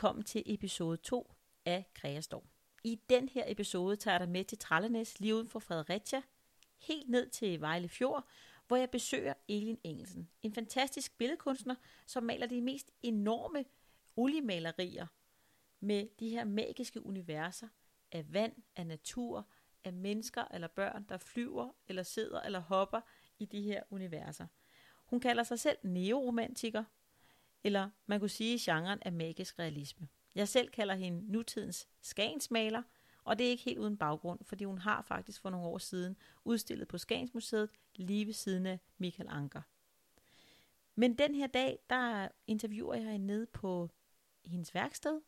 Velkommen til episode 2 af Kreastorm. I den her episode tager jeg dig med til Trallenæs, lige uden for Fredericia, helt ned til Vejle Fjord, hvor jeg besøger Elin Engelsen, en fantastisk billedkunstner, som maler de mest enorme oliemalerier med de her magiske universer af vand, af natur, af mennesker eller børn, der flyver eller sidder eller hopper i de her universer. Hun kalder sig selv neoromantiker, eller man kunne sige genren af magisk realisme. Jeg selv kalder hende nutidens skagensmaler, og det er ikke helt uden baggrund, fordi hun har faktisk for nogle år siden udstillet på Skagensmuseet lige ved siden af Michael Anker. Men den her dag, der interviewer jeg hende nede på hendes værksted,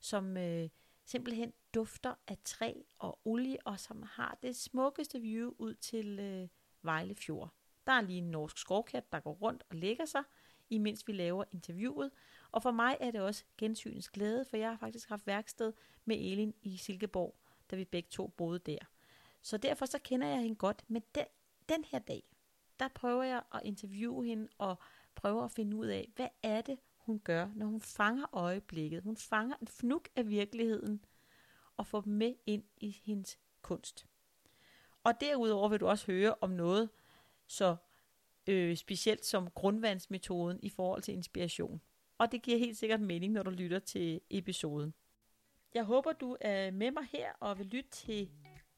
som øh, simpelthen dufter af træ og olie, og som har det smukkeste view ud til øh, Vejle Fjord. Der er lige en norsk skovkat, der går rundt og lægger sig, imens vi laver interviewet. Og for mig er det også gensynens glæde, for jeg har faktisk haft værksted med Elin i Silkeborg, da vi begge to boede der. Så derfor så kender jeg hende godt, men den, den her dag, der prøver jeg at interviewe hende og prøver at finde ud af, hvad er det, hun gør, når hun fanger øjeblikket. Hun fanger en fnuk af virkeligheden og får dem med ind i hendes kunst. Og derudover vil du også høre om noget så øh, specielt som grundvandsmetoden i forhold til inspiration. Og det giver helt sikkert mening, når du lytter til episoden. Jeg håber, du er med mig her og vil lytte til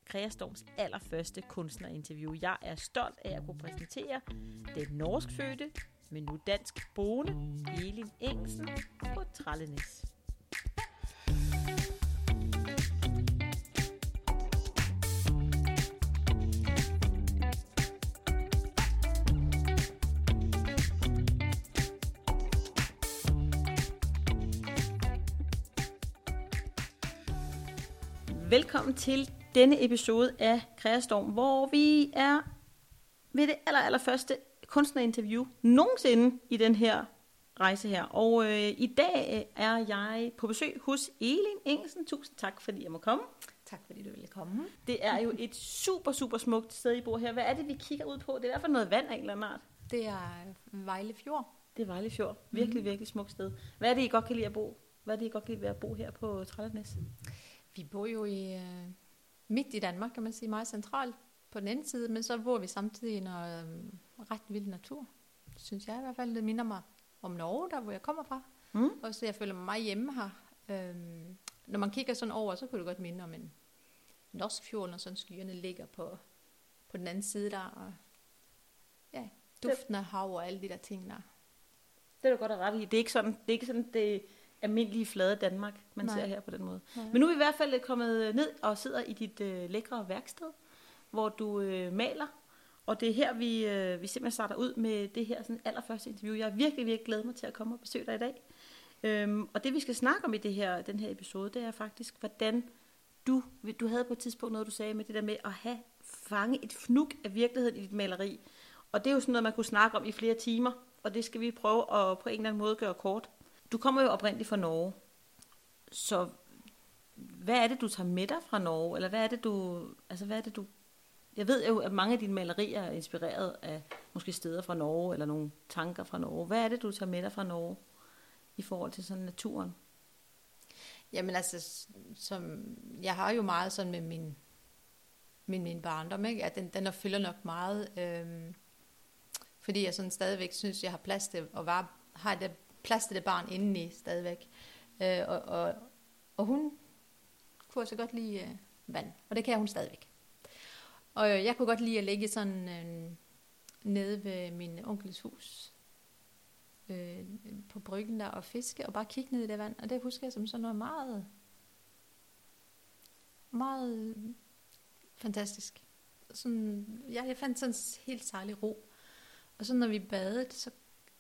Kreastorms allerførste kunstnerinterview. Jeg er stolt af at kunne præsentere den norskfødte, men nu dansk boende, Elin Engelsen på Trallenæs. Velkommen til denne episode af Kreastorm, hvor vi er ved det aller, aller første kunstnerinterview nogensinde i den her rejse her. Og øh, i dag er jeg på besøg hos Elin Engelsen. Tusind tak, fordi jeg må komme. Tak fordi du ville komme. Det er jo et super, super smukt sted, I bor her. Hvad er det, vi kigger ud på? Det er i hvert fald noget vand af en eller anden art. Det er Vejle Fjord. Det er Vejle Fjord. Virkelig, mm-hmm. virkelig smukt sted. Hvad er det, I godt kan lide at bo? Hvad er det, I godt kan lide at bo her på Trællernes? Vi bor jo i øh, midt i Danmark, kan man sige, meget centralt på den ene side, men så bor vi samtidig i noget øh, ret vild natur. Synes jeg i hvert fald, det minder mig om Norge, der hvor jeg kommer fra. Mm. Og så jeg føler mig meget hjemme her. Øhm, når man kigger sådan over, så kunne det godt minde om en norsk fjord, når sådan skyerne ligger på, på den anden side der. Og, ja, duften af hav og alle de der ting der. Det er du godt at rette i. Det er ikke sådan, det er ikke sådan, det almindelige flade Danmark, man Nej. ser her på den måde. Nej. Men nu er vi i hvert fald kommet ned og sidder i dit øh, lækre værksted, hvor du øh, maler. Og det er her, vi, øh, vi simpelthen starter ud med det her sådan allerførste interview. Jeg er virkelig, virkelig glad mig til at komme og besøge dig i dag. Øhm, og det vi skal snakke om i det her, den her episode, det er faktisk, hvordan du, du havde på et tidspunkt noget, du sagde med det der med at have fange et fnuk af virkeligheden i dit maleri. Og det er jo sådan noget, man kunne snakke om i flere timer, og det skal vi prøve at på en eller anden måde gøre kort. Du kommer jo oprindeligt fra Norge, så hvad er det, du tager med dig fra Norge? Eller hvad er det, du... Altså, hvad er det, du... Jeg ved jo, at mange af dine malerier er inspireret af måske steder fra Norge, eller nogle tanker fra Norge. Hvad er det, du tager med dig fra Norge i forhold til sådan naturen? Jamen altså, som, jeg har jo meget sådan med min, min, min barndom, ikke? at den, den fylder nok meget, øh, fordi jeg sådan stadigvæk synes, jeg har plads til at være, har det plads til det barn indeni stadigvæk. Øh, og, og, og hun kunne så godt lide øh, vand, og det kan hun stadigvæk. Og øh, jeg kunne godt lide at ligge sådan øh, nede ved min onkels hus, øh, på bryggen der og fiske, og bare kigge ned i det vand. Og det husker jeg som sådan noget meget, meget fantastisk. sådan, ja, jeg fandt sådan en helt særlig ro. Og så når vi badede, så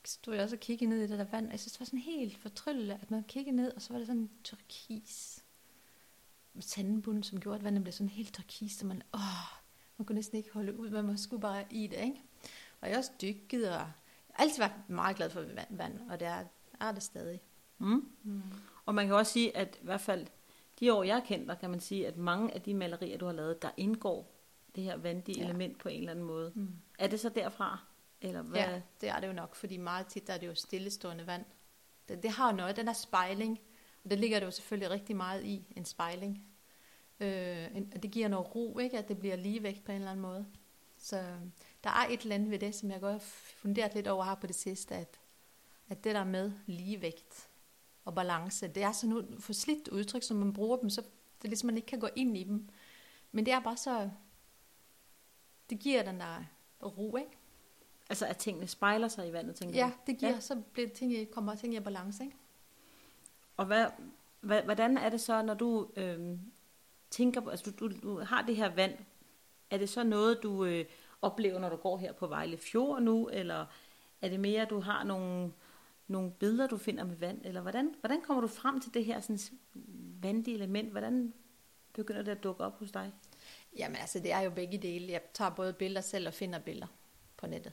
stod jeg også og kiggede ned i det der vand, og jeg synes, det var sådan helt fortryllende, at man kiggede ned, og så var det sådan turkis sandbund, som gjorde, at vandet blev sådan helt turkis, så man, åh, man kunne næsten ikke holde ud, man sgu bare i det, ikke? Og jeg også dykket, og jeg har altid været meget glad for vand, vand og det er, er det stadig. Mm. Mm. Og man kan også sige, at i hvert fald de år, jeg har kendt dig, kan man sige, at mange af de malerier, du har lavet, der indgår det her vandige ja. element på en eller anden måde. Mm. Er det så derfra? Eller hvad? Ja, det er det jo nok, fordi meget tit er det jo stillestående vand. Det, det har jo noget, den der spejling, og det ligger det jo selvfølgelig rigtig meget i, en spejling. Øh, en, det giver noget ro, ikke? at det bliver ligevægt på en eller anden måde. Så der er et eller andet ved det, som jeg godt har funderet lidt over her på det sidste, at, at det der med ligevægt og balance, det er sådan et forslidt udtryk, som man bruger dem, så det er ligesom, man ikke kan gå ind i dem. Men det er bare så, det giver den der ro, ikke? Altså at tingene spejler sig i vandet, tænker Ja, det giver, ja. så bliver tingene, kommer ting i balance, ikke? Og hvad, hvad, hvordan er det så, når du øh, tænker på, altså du, du, du har det her vand, er det så noget, du øh, oplever, når du går her på Vejle Fjord nu, eller er det mere, at du har nogle, nogle billeder, du finder med vand, eller hvordan, hvordan kommer du frem til det her sådan, vandige element? Hvordan begynder det at dukke op hos dig? Jamen altså, det er jo begge dele. Jeg tager både billeder selv og finder billeder på nettet.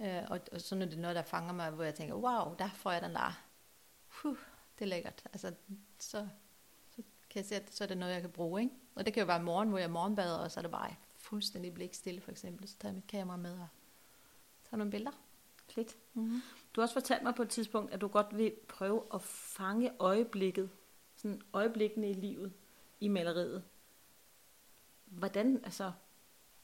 Øh, og, og så er det noget, der fanger mig, hvor jeg tænker, wow, der får jeg den der, huh, det er lækkert. Altså, så, så kan jeg se, at så er det noget, jeg kan bruge. Ikke? Og det kan jo være morgen, hvor jeg morgenbader, og så er det bare fuldstændig blikstille, for eksempel. Så tager jeg mit kamera med og tager nogle billeder. Fedt. Mm-hmm. Du har også fortalt mig på et tidspunkt, at du godt vil prøve at fange øjeblikket, sådan øjeblikkene i livet, i maleriet. Hvordan, altså,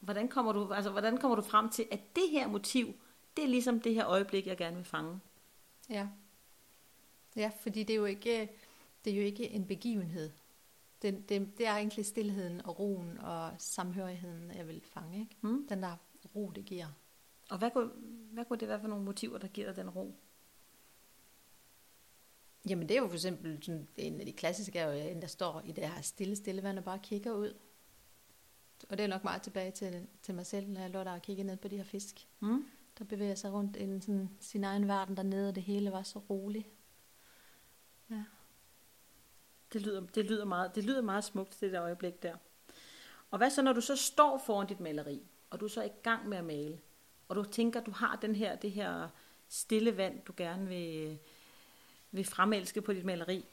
hvordan kommer du, altså, hvordan kommer du frem til, at det her motiv, det er ligesom det her øjeblik, jeg gerne vil fange? Ja. Ja, fordi det er jo ikke, det er jo ikke en begivenhed. Det, det, det er egentlig stillheden og roen og samhørigheden, jeg vil fange. Ikke? Mm. Den der ro, det giver. Og hvad kunne, hvad kunne det være for nogle motiver, der giver dig den ro? Jamen det er jo for eksempel sådan, en af de klassiske, er jo en, der står i det her stille, stille vand og bare kigger ud. Og det er nok meget tilbage til, til mig selv, når jeg lå der og kiggede ned på de her fisk. Mm. Der bevæger sig rundt i sådan, sin egen verden dernede, og det hele var så roligt. Ja. Det lyder, det, lyder meget, det lyder meget smukt, det der øjeblik der. Og hvad så, når du så står foran dit maleri, og du er så i gang med at male, og du tænker, du har den her, det her stille vand, du gerne vil, vil fremelske på dit maleri.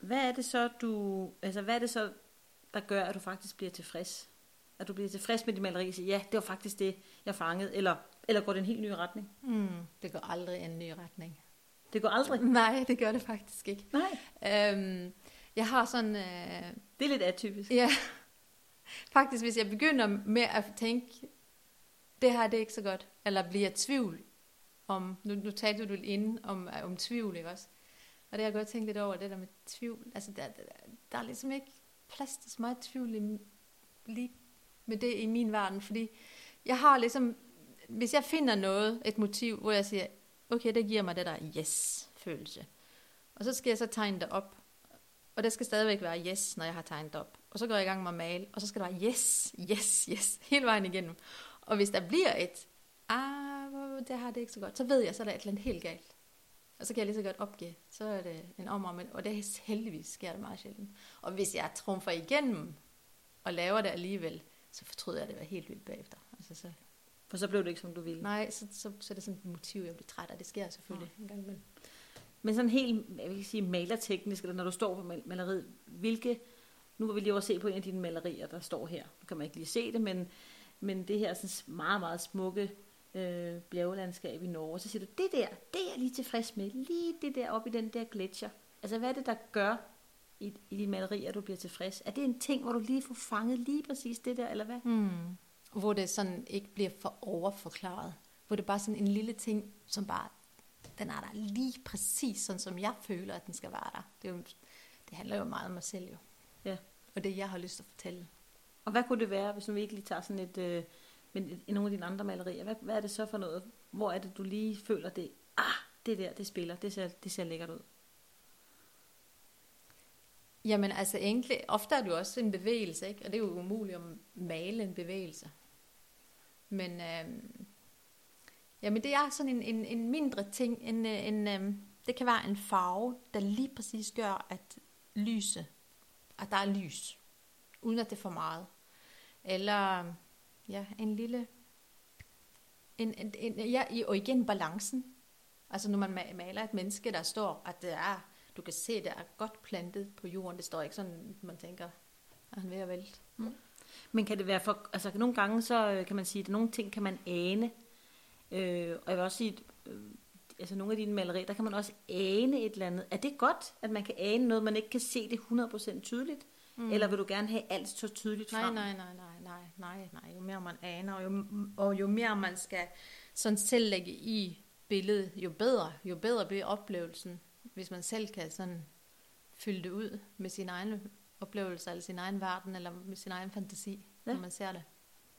Hvad er det så, du, altså hvad er det så, der gør, at du faktisk bliver tilfreds? At du bliver tilfreds med dit maleri og siger, ja, det var faktisk det, jeg fangede, eller, eller går det en helt ny retning? Mm, det går aldrig en ny retning. Det går aldrig? Nej, det gør det faktisk ikke. Nej. Øhm, jeg har sådan... Øh, det er lidt atypisk. Ja. Faktisk, hvis jeg begynder med at tænke, det her det er ikke så godt, eller bliver tvivl om, nu, nu talte du ind om, om tvivl, ikke også? Og det har jeg godt tænkt lidt over, det der med tvivl. Altså, der, der, der er ligesom ikke plads til så meget tvivl i, lige med det i min verden, fordi jeg har ligesom, hvis jeg finder noget, et motiv, hvor jeg siger, okay, det giver mig det der yes-følelse. Og så skal jeg så tegne det op. Og det skal stadigvæk være yes, når jeg har tegnet det op. Og så går jeg i gang med at male, og så skal der være yes, yes, yes, hele vejen igennem. Og hvis der bliver et, ah, det har det ikke så godt, så ved jeg, så er der et eller andet helt galt. Og så kan jeg lige så godt opgive. Så er det en om og og det er heldigvis sker det meget sjældent. Og hvis jeg trumfer igennem og laver det alligevel, så fortryder jeg det var helt vildt bagefter. Altså, så, for så blev det ikke, som du ville? Nej, så, så, så er det sådan et motiv, jeg bliver træt af. Det sker selvfølgelig ja. en gang imellem. Men sådan helt, jeg vil sige malerteknisk, eller når du står på maleriet, hvilke, nu vil vi lige over se på en af dine malerier, der står her. Nu kan man ikke lige se det, men, men det her sådan meget, meget smukke øh, bjergelandskab i Norge. Så siger du, det der, det er jeg lige tilfreds med. Lige det der oppe i den der gletscher. Altså, hvad er det, der gør i, i de malerier, du bliver tilfreds? Er det en ting, hvor du lige får fanget lige præcis det der, eller hvad? Mm. Hvor det sådan ikke bliver for overforklaret. Hvor det er bare sådan en lille ting, som bare, den er der lige præcis sådan, som jeg føler, at den skal være der. Det, er jo, det handler jo meget om mig selv jo. Ja. Og det, jeg har lyst til at fortælle. Og hvad kunne det være, hvis nu vi ikke lige tager sådan et... Øh men i nogle af dine andre malerier, hvad, hvad er det så for noget? Hvor er det, du lige føler det? Ah, det der, det spiller, det ser, det ser lækkert ud. Jamen altså egentlig, ofte er det jo også en bevægelse, ikke? og det er jo umuligt at male en bevægelse. Men øh, jamen det er sådan en, en, en mindre ting. En, øh, en, øh, det kan være en farve, der lige præcis gør, at lyse, at der er lys, uden at det er for meget. Eller ja, en lille, en, en, en, ja, og igen balancen. Altså når man maler et menneske, der står, at det er, du kan se, det er godt plantet på jorden. Det står ikke sådan, man tænker, at han er ved at vælte. Mm. Men kan det være for, altså nogle gange så øh, kan man sige, at nogle ting kan man ane. Øh, og jeg vil også sige, øh, altså nogle af dine malerier, der kan man også ane et eller andet. Er det godt, at man kan ane noget, man ikke kan se det 100% tydeligt? Mm. Eller vil du gerne have alt så tydeligt frem? Nej, nej, nej, nej, nej, nej, nej. Jo mere man aner, og jo, og jo mere man skal sådan selv lægge i billedet, jo bedre, jo bedre bliver oplevelsen, hvis man selv kan sådan fylde det ud med sin egen oplevelse, eller sin egen verden, eller med sin egen fantasi, ja. når man ser det.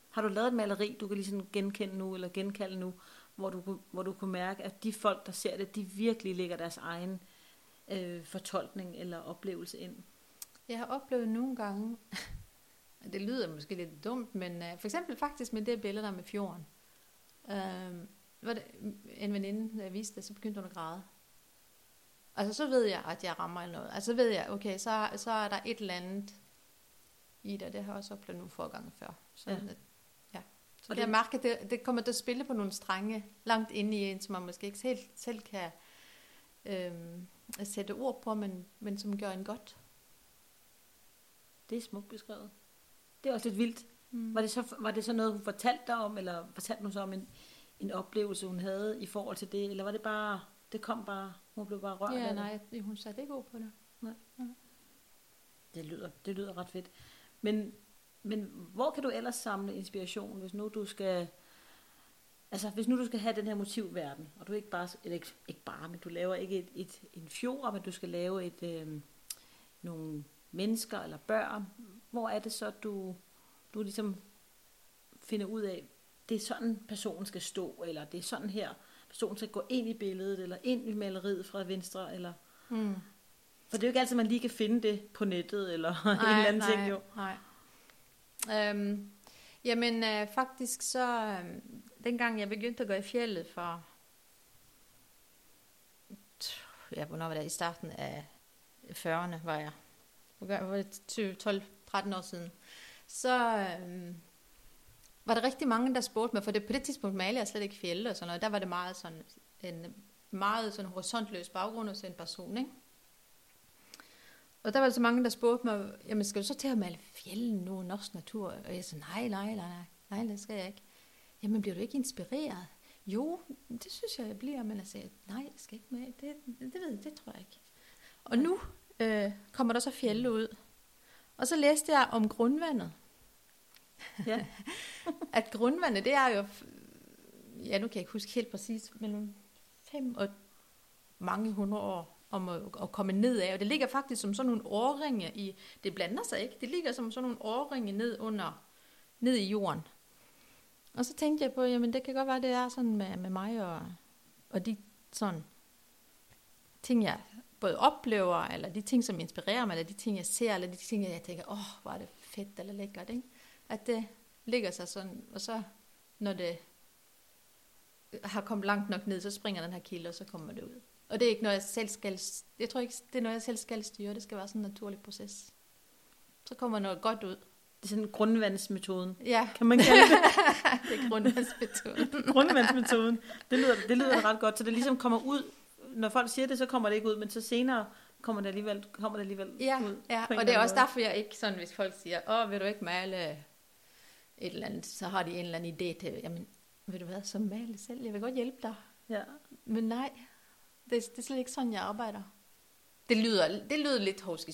Har du lavet et maleri, du kan ligesom genkende nu, eller genkalde nu, hvor du, hvor du kunne mærke, at de folk, der ser det, de virkelig lægger deres egen øh, fortolkning eller oplevelse ind? Jeg har oplevet nogle gange, det lyder måske lidt dumt, men uh, for eksempel faktisk med det billede der med fjorden. Uh, var det en veninde, der viste det, så begyndte hun at græde. Altså så ved jeg, at jeg rammer noget. Altså så ved jeg, okay, så, så er der et eller andet i det. Det har jeg også oplevet nogle få gange før. Så, ja. At, ja. så og det, jeg mærke, at det, det kommer til at spille på nogle strenge langt inde i en, som man måske ikke selv, selv kan øhm, sætte ord på, men, men som gør en godt. Det er smukt beskrevet. Det er også lidt vildt. Mm. Var, det så, var det så noget, hun fortalte dig om, eller fortalte hun så om en, en oplevelse, hun havde i forhold til det, eller var det bare, det kom bare, hun blev bare rørt Ja, nej, det? hun satte ikke ord på det. Nej. Ja. Det lyder, det lyder ret fedt. Men, men hvor kan du ellers samle inspiration, hvis nu du skal, altså hvis nu du skal have den her motivverden, og du ikke bare, eller ikke, ikke bare, men du laver ikke et, et, en fjord, men du skal lave et, øh, nogle mennesker eller børn, hvor er det så, du, du ligesom finder ud af, det er sådan personen skal stå, eller det er sådan her, personen skal gå ind i billedet, eller ind i maleriet fra venstre, eller... Mm. For det er jo ikke altid, man lige kan finde det på nettet, eller nej, en eller anden nej, ting, jo. Nej, øhm, Jamen, øh, faktisk så, øh, dengang jeg begyndte at gå i fjellet for, ja, hvornår var det? I starten af 40'erne var jeg var det 12-13 år siden, så øhm, var der rigtig mange, der spurgte mig, for det, på det tidspunkt malede jeg slet ikke fjelle og sådan noget, der var det meget sådan en meget sådan horisontløs baggrund hos en person, ikke? Og der var så mange, der spurgte mig, jamen skal du så til at male fjellen nu, norsk natur? Og jeg sagde, nej, nej, nej, nej, nej, det skal jeg ikke. Jamen bliver du ikke inspireret? Jo, det synes jeg, jeg bliver, men jeg sagde, nej, jeg skal ikke med, det, det, det ved jeg, det tror jeg ikke. Og nu, øh, kommer der så fjelle ud. Og så læste jeg om grundvandet. Ja. at grundvandet, det er jo, ja nu kan jeg ikke huske helt præcis, mellem fem og mange hundrede år om at, at komme ned af. Og det ligger faktisk som sådan nogle årringe i, det blander sig ikke, det ligger som sådan nogle årringe ned under, ned i jorden. Og så tænkte jeg på, jamen det kan godt være, det er sådan med, med mig og, og de sådan ting, jeg både oplever, eller de ting, som inspirerer mig, eller de ting, jeg ser, eller de ting, jeg tænker, åh, oh, hvor er det fedt eller lækkert, ikke? At det ligger sig sådan, og så når det har kommet langt nok ned, så springer den her kilde, og så kommer det ud. Og det er ikke noget, jeg selv skal, jeg tror ikke, det er noget, jeg selv skal styre, det skal være sådan en naturlig proces. Så kommer noget godt ud. Det er sådan grundvandsmetoden. Ja. Kan man kalde det? det er grundvandsmetoden. grundvandsmetoden. Det lyder, det lyder ret godt, så det ligesom kommer ud når folk siger det, så kommer det ikke ud, men så senere kommer det alligevel, kommer det alligevel ja, ud. Ja, og det er også måde. derfor, jeg ikke sådan, hvis folk siger, åh, vil du ikke male et eller andet, så har de en eller anden idé til, jamen, vil du hvad, så male selv, jeg vil godt hjælpe dig. Ja. Men nej, det, det er slet ikke sådan, jeg arbejder. Det lyder, det lyder lidt hovski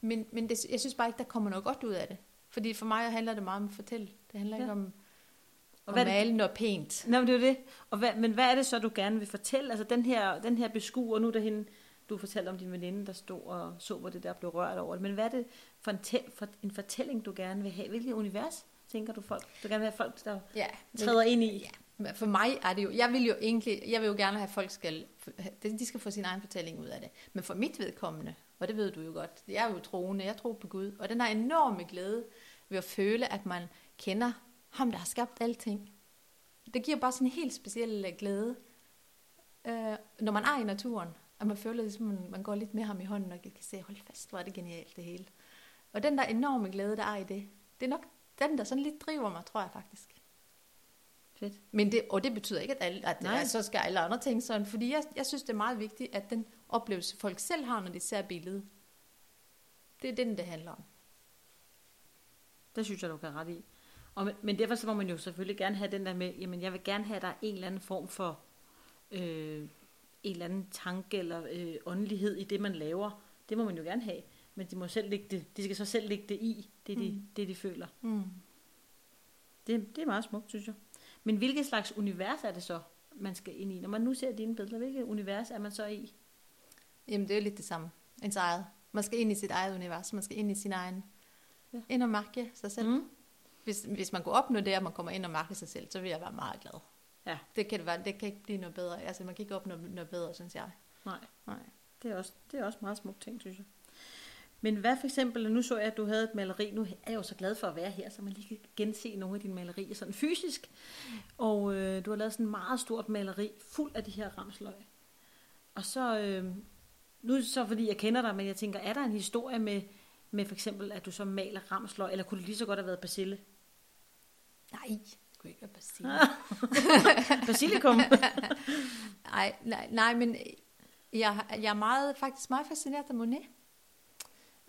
men, men det, jeg synes bare ikke, der kommer noget godt ud af det. Fordi for mig handler det meget om at fortælle. Det handler ja. ikke om og hvad male noget pænt. Nå, men det er det. Og hvad, men hvad er det så, du gerne vil fortælle? Altså den her, den her beskuer, nu der hende, du fortalte om din veninde, der stod og så, hvor det der blev rørt over det. Men hvad er det for en, te, for en fortælling, du gerne vil have? Hvilket univers, tænker du folk? Du gerne vil have folk, der ja, træder ind i? Ja. For mig er det jo, jeg vil jo egentlig, jeg vil jo gerne have, at folk skal, de skal få sin egen fortælling ud af det. Men for mit vedkommende, og det ved du jo godt, jeg er jo troende, jeg tror på Gud, og den har enorme glæde ved at føle, at man kender ham, der har skabt alting. det giver bare sådan en helt speciel øh, glæde, øh, når man er i naturen, at man føler, at man, man går lidt med ham i hånden, og kan se, hold fast, hvor er det genialt det hele. Og den der enorme glæde, der er i det, det er nok den, der sådan lidt driver mig, tror jeg faktisk. Fedt. Men det, og det betyder ikke, at, alle, at, at så skal alle andre ting sådan, fordi jeg, jeg synes, det er meget vigtigt, at den oplevelse, folk selv har, når de ser billedet, det er den, det handler om. Det synes jeg, du kan ret i. Og, men- men derfor så må man jo selvfølgelig gerne have den der med, jamen jeg vil gerne have, at der er en eller anden form for øh, en eller anden tanke eller øh, åndelighed i det, man laver. Det må man jo gerne have. Men de, må selv lægge det, de skal så selv lægge det i, det de, Mm. det de føler. Mm. Det, det er meget smukt, synes jeg. Men hvilket slags univers er det så, man skal ind i? Når man nu ser dine billeder, hvilket univers er man så i? Jamen, det er jo lidt det samme. Ens eget. Man skal ind i sit eget univers. Man skal ind i sin egen... Ja. Ind og mærke sig selv. Mm. Hvis, hvis man kunne opnå det, at man kommer ind og mærker sig selv, så vil jeg være meget glad. Ja. Det kan, det være, det kan ikke blive noget bedre. Altså, man kan ikke opnå noget bedre, synes jeg. Nej. Nej. Det er også, det er også meget smukt ting, synes jeg. Men hvad for eksempel, nu så jeg, at du havde et maleri, nu er jeg jo så glad for at være her, så man lige kan gense nogle af dine malerier sådan fysisk. Og øh, du har lavet sådan et meget stort maleri, fuld af de her ramsløg. Og så, øh, nu er det så fordi jeg kender dig, men jeg tænker, er der en historie med, med for eksempel, at du så maler ramsløg, eller kunne det lige så godt have været basille? Nej, det kunne ikke være basilikum. Basilikum? nej, nej, nej, men jeg, jeg er meget, faktisk meget fascineret af Monet.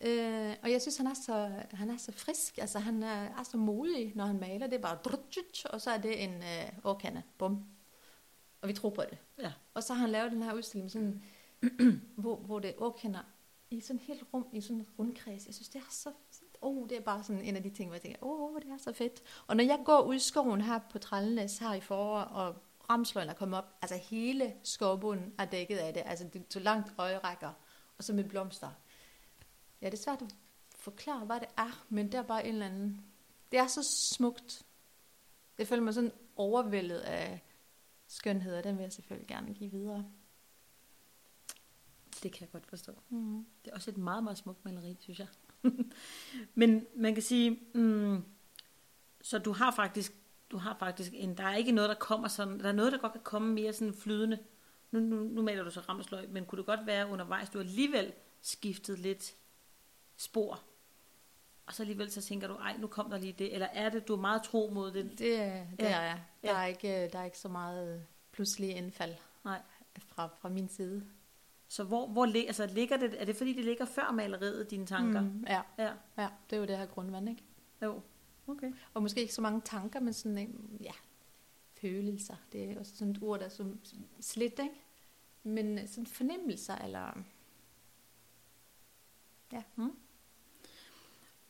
Øh, og jeg synes, han er, så, han er så frisk. Altså, han er, er så modig, når han maler. Det er bare og så er det en øh, årkande. Bum. Og vi tror på det. Ja. Og så har han lavet den her udstilling, sådan, hvor, hvor det er årkander i sådan et helt rum, i sådan en rundkreds. Jeg synes, det er så... Oh, det er bare sådan en af de ting, hvor jeg tænker, åh, oh, det er så fedt. Og når jeg går ud i skoven her på Trællenes her i forår, og ramsløgene er kommet op, altså hele skovbunden er dækket af det, altså det er så langt øje rækker, og så med blomster. Ja, det er svært at forklare, hvad det er, men det er bare en eller anden... Det er så smukt. Jeg føler mig sådan overvældet af skønhed, og den vil jeg selvfølgelig gerne give videre. Det kan jeg godt forstå. Mm. Det er også et meget, meget smukt maleri, synes jeg. Men man kan sige, mm, så du har faktisk, du har faktisk en, der er ikke noget, der kommer sådan, der er noget, der godt kan komme mere sådan flydende. Nu, nu, nu maler du så ramsløg, men kunne det godt være undervejs, du alligevel skiftet lidt spor, og så alligevel så tænker du, ej, nu kom der lige det, eller er det, du er meget tro mod det? Det, er- det Ja. er jeg. Der, Ja. er ikke, der er ikke så meget pludselig indfald Nej. fra, fra min side. Så hvor, hvor altså, ligger det, er det fordi, det ligger før maleriet, dine tanker? Mm, ja, Ja, ja, det er jo det her grundvand, ikke? jo. Okay. Og måske ikke så mange tanker, men sådan, en- ja, følelser. Det er også sådan et ord, der er så slidt, ikke? Men sådan fornemmelser, eller...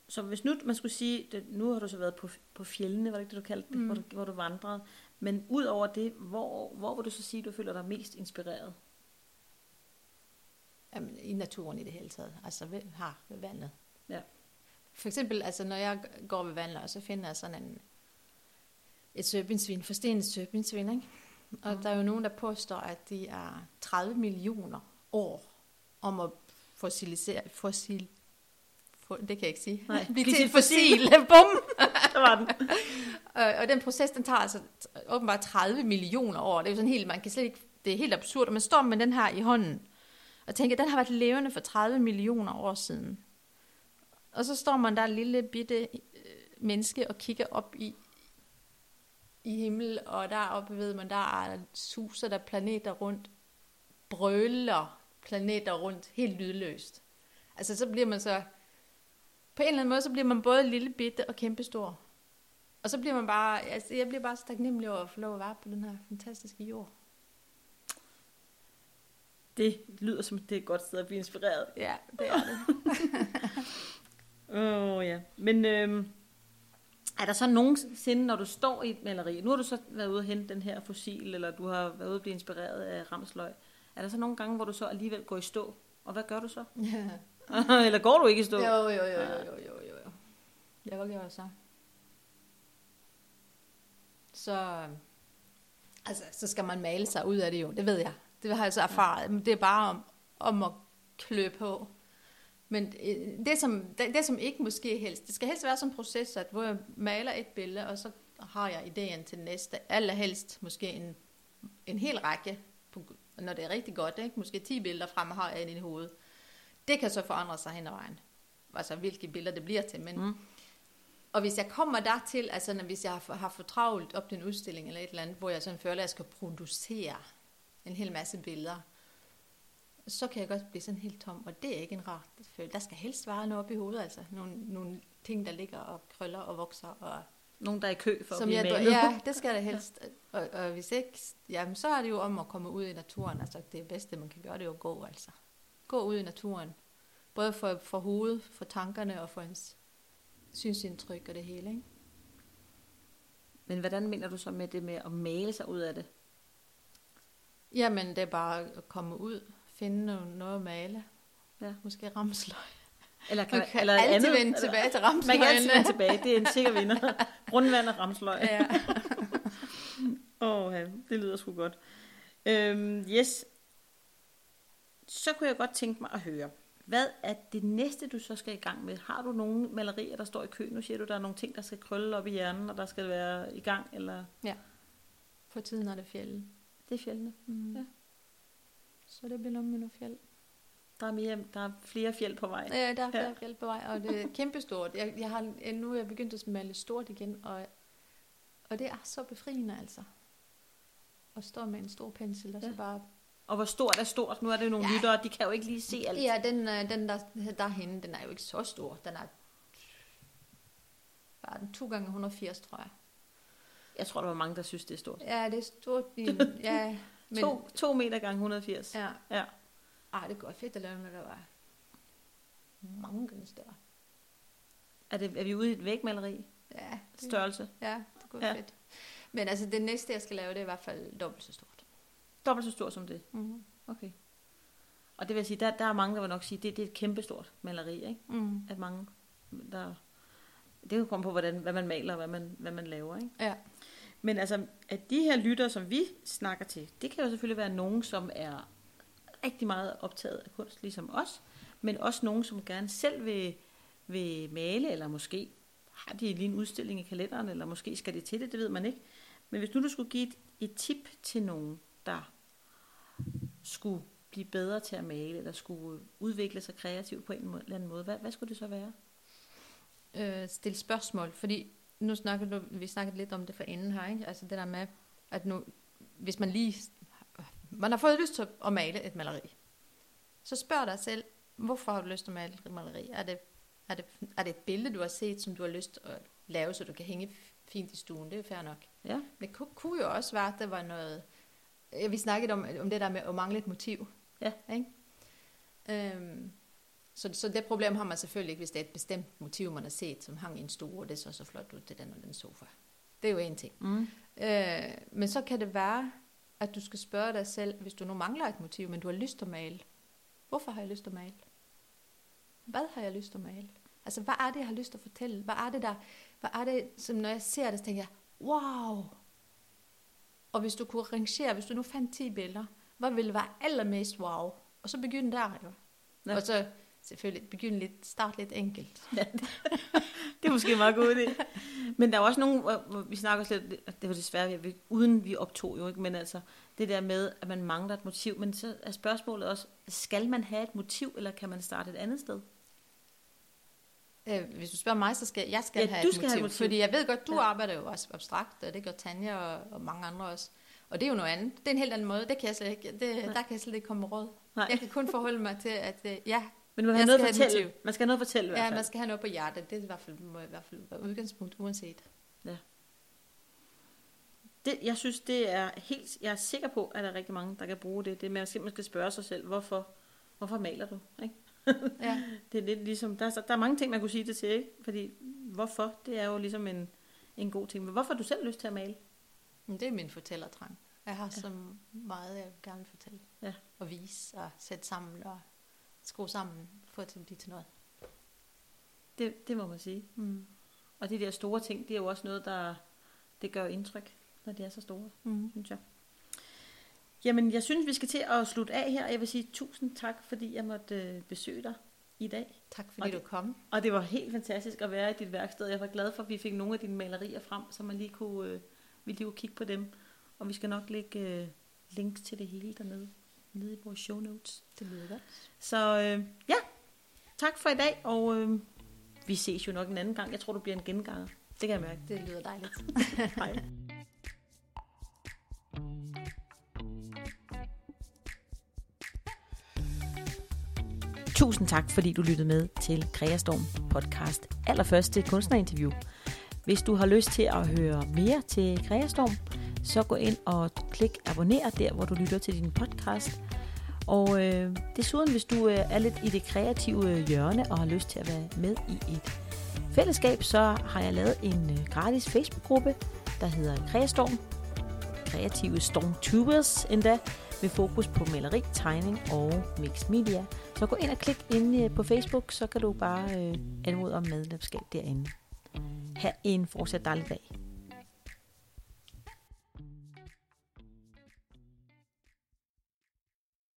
Så hvis nu man skulle sige, det, nu har du så været på, på fjellene, var det ikke det, du kaldte det, mm. Mm. hvor, du, hvor du vandrede. Men ud over det, hvor, hvor vil du så sige, du føler dig mest inspireret? Jamen, I naturen i det hele taget. Altså ved, har ved vandet. Ja. For eksempel, altså, når jeg går ved vandet, og så finder jeg sådan en, et søbindsvin, forstenet søbindsvin, ikke? Og Mhm. der er jo nogen, der påstår, at de er 30 millioner år om at fossilisere, fossil, det kan jeg ikke sige. Nej, Blive til et fossil. Bum! Der var den. Og, og den proces, den tager altså åbenbart 30 millioner år. Det er jo sådan helt, man kan slet ikke, det er helt absurd. Og man står med den her i hånden, og tænker, den har været levende for 30 millioner år siden. Og så står man der lille bitte øh, menneske og kigger op i, i himmel, og deroppe ved man, der er suser der planeter rundt, brøler planeter rundt, helt lydløst. Altså så bliver man så, på en eller anden måde, så bliver man både lille bitte og kæmpestor. Og så bliver man bare, altså jeg bliver bare så taknemmelig over at få lov at være på den her fantastiske jord. Det lyder som, det er et godt sted at blive inspireret. Ja, det er det. Åh oh, ja. Men øhm, er der så nogensinde, når du står i et maleri, nu har du så været ude og hente den her fossil, eller du har været ude og blive inspireret af ramsløg, er der så nogle gange, hvor du så alligevel går i stå? Og hvad gør du så? ja. eller går du ikke i stå? Jo, jo, jo, jo, jo, jo, jo, jo. Ja, hvad gør jeg så? Så, altså, så skal man male sig ud af det jo, det ved jeg. Det har jeg så erfaret. Men det er bare om, om at klø på. Men øh, det som, det, det, som ikke måske helst, det skal helst være sådan en proces, at hvor jeg maler et billede, og så har jeg ideen til næste. Allerhelst måske en, en hel række, på, når det er rigtig godt. Ikke? Måske 10 billeder frem har jeg i hovedet. Det kan så forandre sig hen ad vejen. Altså hvilke billeder det bliver til. Men, mm. Og hvis jeg kommer dertil, altså når, hvis jeg har, har for travlt op til en udstilling eller et eller andet, hvor jeg sådan føler, at jeg skal producere en hel masse billeder, så kan jeg godt blive sådan helt tom, og det er ikke en rar følelse. Der skal helst være noget op i hovedet, altså nogle, nogle ting, der ligger og krøller og vokser. Og, Nogen, der er i kø for som at blive jeg, malet. Ja, det skal det helst. Og, og hvis ikke, jamen, så er det jo om at komme ud i naturen. Altså det bedste, man kan gøre, det er jo at gå, altså. Gå ud i naturen. Både for, for hovedet, for tankerne og for ens synsindtryk og det hele, ikke? Men hvordan mener du så med det med at male sig ud af det? Jamen, det er bare at komme ud, finde noget, at male. Ja. Måske ramsløg. Eller kan, Man kan eller altid andet, vende tilbage til ramsløgene. Man kan altid vende tilbage. Det er en sikker vinder. Grundvand og ramsløg. Ja. Åh, oh, ja, det lyder sgu godt. Øhm, yes. Så kunne jeg godt tænke mig at høre. Hvad er det næste, du så skal i gang med? Har du nogle malerier, der står i kø? Nu siger du, der er nogle ting, der skal krølle op i hjernen, og der skal være i gang, eller For tiden er det fjelde. det er fjellene. Mm. Ja. Så det bliver noget med noget fjeld. Der er, mere, der er flere fjeld på vej. Ja, der er flere Ja. ja. fjeld på vej, og det er kæmpestort. Jeg, jeg har, nu er jeg begyndt at male stort igen, og, og det er så befriende altså. At stå med en stor pensel, og så Ja. bare... Og hvor stort er stort? Nu er det jo nogle ja. Lyttere, de kan jo ikke lige se alt. Ja, den, øh, den der, derhenne, den er jo ikke så stor. Den er bare den 2 gange 180, tror jeg. Jeg tror, der var mange, der synes, det er stort. Ja, det er stort. i- Ja, men, To, to meter gange 180. Ja. ja. Ej, det går fedt at lave noget, der var mange gange større. Er, det, er vi ude i et vægmaleri? Ja, det, Størrelse? ja, det går Ja. ja. fedt. Men altså, det næste, jeg skal lave, det er i hvert fald dobbelt så stort. Dobbelt så stort som det. Mm. Okay. Og det vil sige, der, der er mange, der vil nok sige, det, det er et kæmpestort maleri, ikke? Mm. At mange, der... Det kan komme på, hvordan, hvad man maler og hvad man, hvad man laver, ikke? Ja. Men altså, at de her lyttere, som vi snakker til, det kan jo selvfølgelig være nogen, som er rigtig meget optaget af kunst, ligesom os, men også nogen, som gerne selv vil, vil male, eller måske har de lige en udstilling i kalenderen, eller måske skal de til det, det ved man ikke. Men hvis nu du skulle give et, et tip til nogen, der skulle blive bedre til at male, eller skulle udvikle sig kreativt på en eller anden måde, hvad, hvad skulle det så være? øh, stille spørgsmål, fordi nu snakker du, vi snakkede lidt om det for inden her, ikke? altså det der med, at nu, hvis man lige, man har fået lyst til at male et maleri, så spørg dig selv, hvorfor har du lyst til at male et maleri? Er det, er det, er det et billede, du har set, som du har lyst til at lave, så du kan hænge fint i stuen? Det er fair nok. Ja, Men det kunne, kunne jo også være, at der var noget... øh, Vi snakkede om, om det der med at mangle et motiv. Ja. Ikke? Øhm, så, så det problem har man selvfølgelig ikke, hvis det er et bestemt motiv, man har set, som hang i en stue, og det så så flot ud til den og den sofa. Det er jo en ting. mm. Øh, men så kan det være, at du skal spørge dig selv, hvis du nu mangler et motiv, men du har lyst til at male. Hvorfor har jeg lyst til at male? Hvad har jeg lyst til at male? Altså, hvad er det, jeg har lyst til at fortælle? Hvad er det, der, hvad er det, som når jeg ser det, så tænker jeg, wow! Og hvis du kunne rangere, hvis du nu fandt 10 billeder, hvad ville være allermest wow? Og så begynde der jo. Ja. Ja. Og så selvfølgelig begynde lidt, start lidt enkelt. Det er måske en meget god idé. Men der er også hvor vi snakker også lidt, det var desværre, vi, uden vi optog jo ikke, men altså det der med, at man mangler et motiv, men så er spørgsmålet også, skal man have et motiv, eller kan man starte et andet sted? Øh, hvis du spørger mig, så skal jeg skal Ja, have, du et skal motiv, have et motiv. Fordi jeg ved godt, du Ja. ja. arbejder jo også abstrakt, og det gør Tanja og, og mange andre også. Og det er jo noget andet. Det er en helt anden måde. Det kan jeg slet ikke, det, der kan jeg slet ikke komme med råd. Nej. Jeg kan kun forholde mig til, at øh, ja, Men man, Jeg har noget have fortælle. motiv. man skal have noget at fortælle i hvert ja, fald. man skal have noget på hjertet. Det er i hvert fald, må i hvert fald være udgangspunkt, uanset. Det, jeg synes, det er helt, jeg er sikker på, at der er rigtig mange, der kan bruge det. Det med, at man skal spørge sig selv, hvorfor, hvorfor maler du? Ikke? Ja. Det er lidt ligesom, der, er, der er mange ting, man kunne sige det til, ikke? fordi hvorfor, det er jo ligesom en, en god ting. Men hvorfor har du selv lyst til at male? Det er min fortællertrang. Jeg har ja. så meget, jeg gerne vil fortælle. Ja. Og vise og sætte sammen og skrue sammen, få det til at blive til noget. Det, det må man sige. Mm. Og de der store ting, det er jo også noget, der det gør indtryk, når de er så store, Mm. synes jeg. Jamen, jeg synes, vi skal til at slutte af her. Jeg vil sige tusind tak, fordi jeg måtte øh, besøge dig i dag. Tak fordi Og du kom. Og det var helt fantastisk at være i dit værksted. Jeg var glad for, at vi fik nogle af dine malerier frem, så man lige kunne, øh, vi lige kunne kigge på dem. Og vi skal nok lægge øh, links til det hele dernede, nede i vores show notes. Det lyder godt. Så øh, ja, tak for i dag, og øh, vi ses jo nok en anden gang. Jeg tror, du bliver en genganger. Det kan jeg mærke. Det lyder dejligt. Hej. Tusind tak, fordi du lyttede med til Kreastorm podcast allerførste kunstnerinterview. Hvis du har lyst til at høre mere til Kreastorm, så gå ind og klik abonner der, hvor du lytter til din podcast. Og øh, desuden, hvis du øh, er lidt i det kreative hjørne og har lyst til at være med i et fællesskab, så har jeg lavet en øh, gratis Facebook-gruppe, der hedder Kreastorm. Kreative Stormtubers endda, med fokus på maleri, tegning og mixed media. Så gå ind og klik ind øh, på Facebook, så kan du bare øh, anmode om medlemskab derinde. Ha' en fortsat dejlig dag.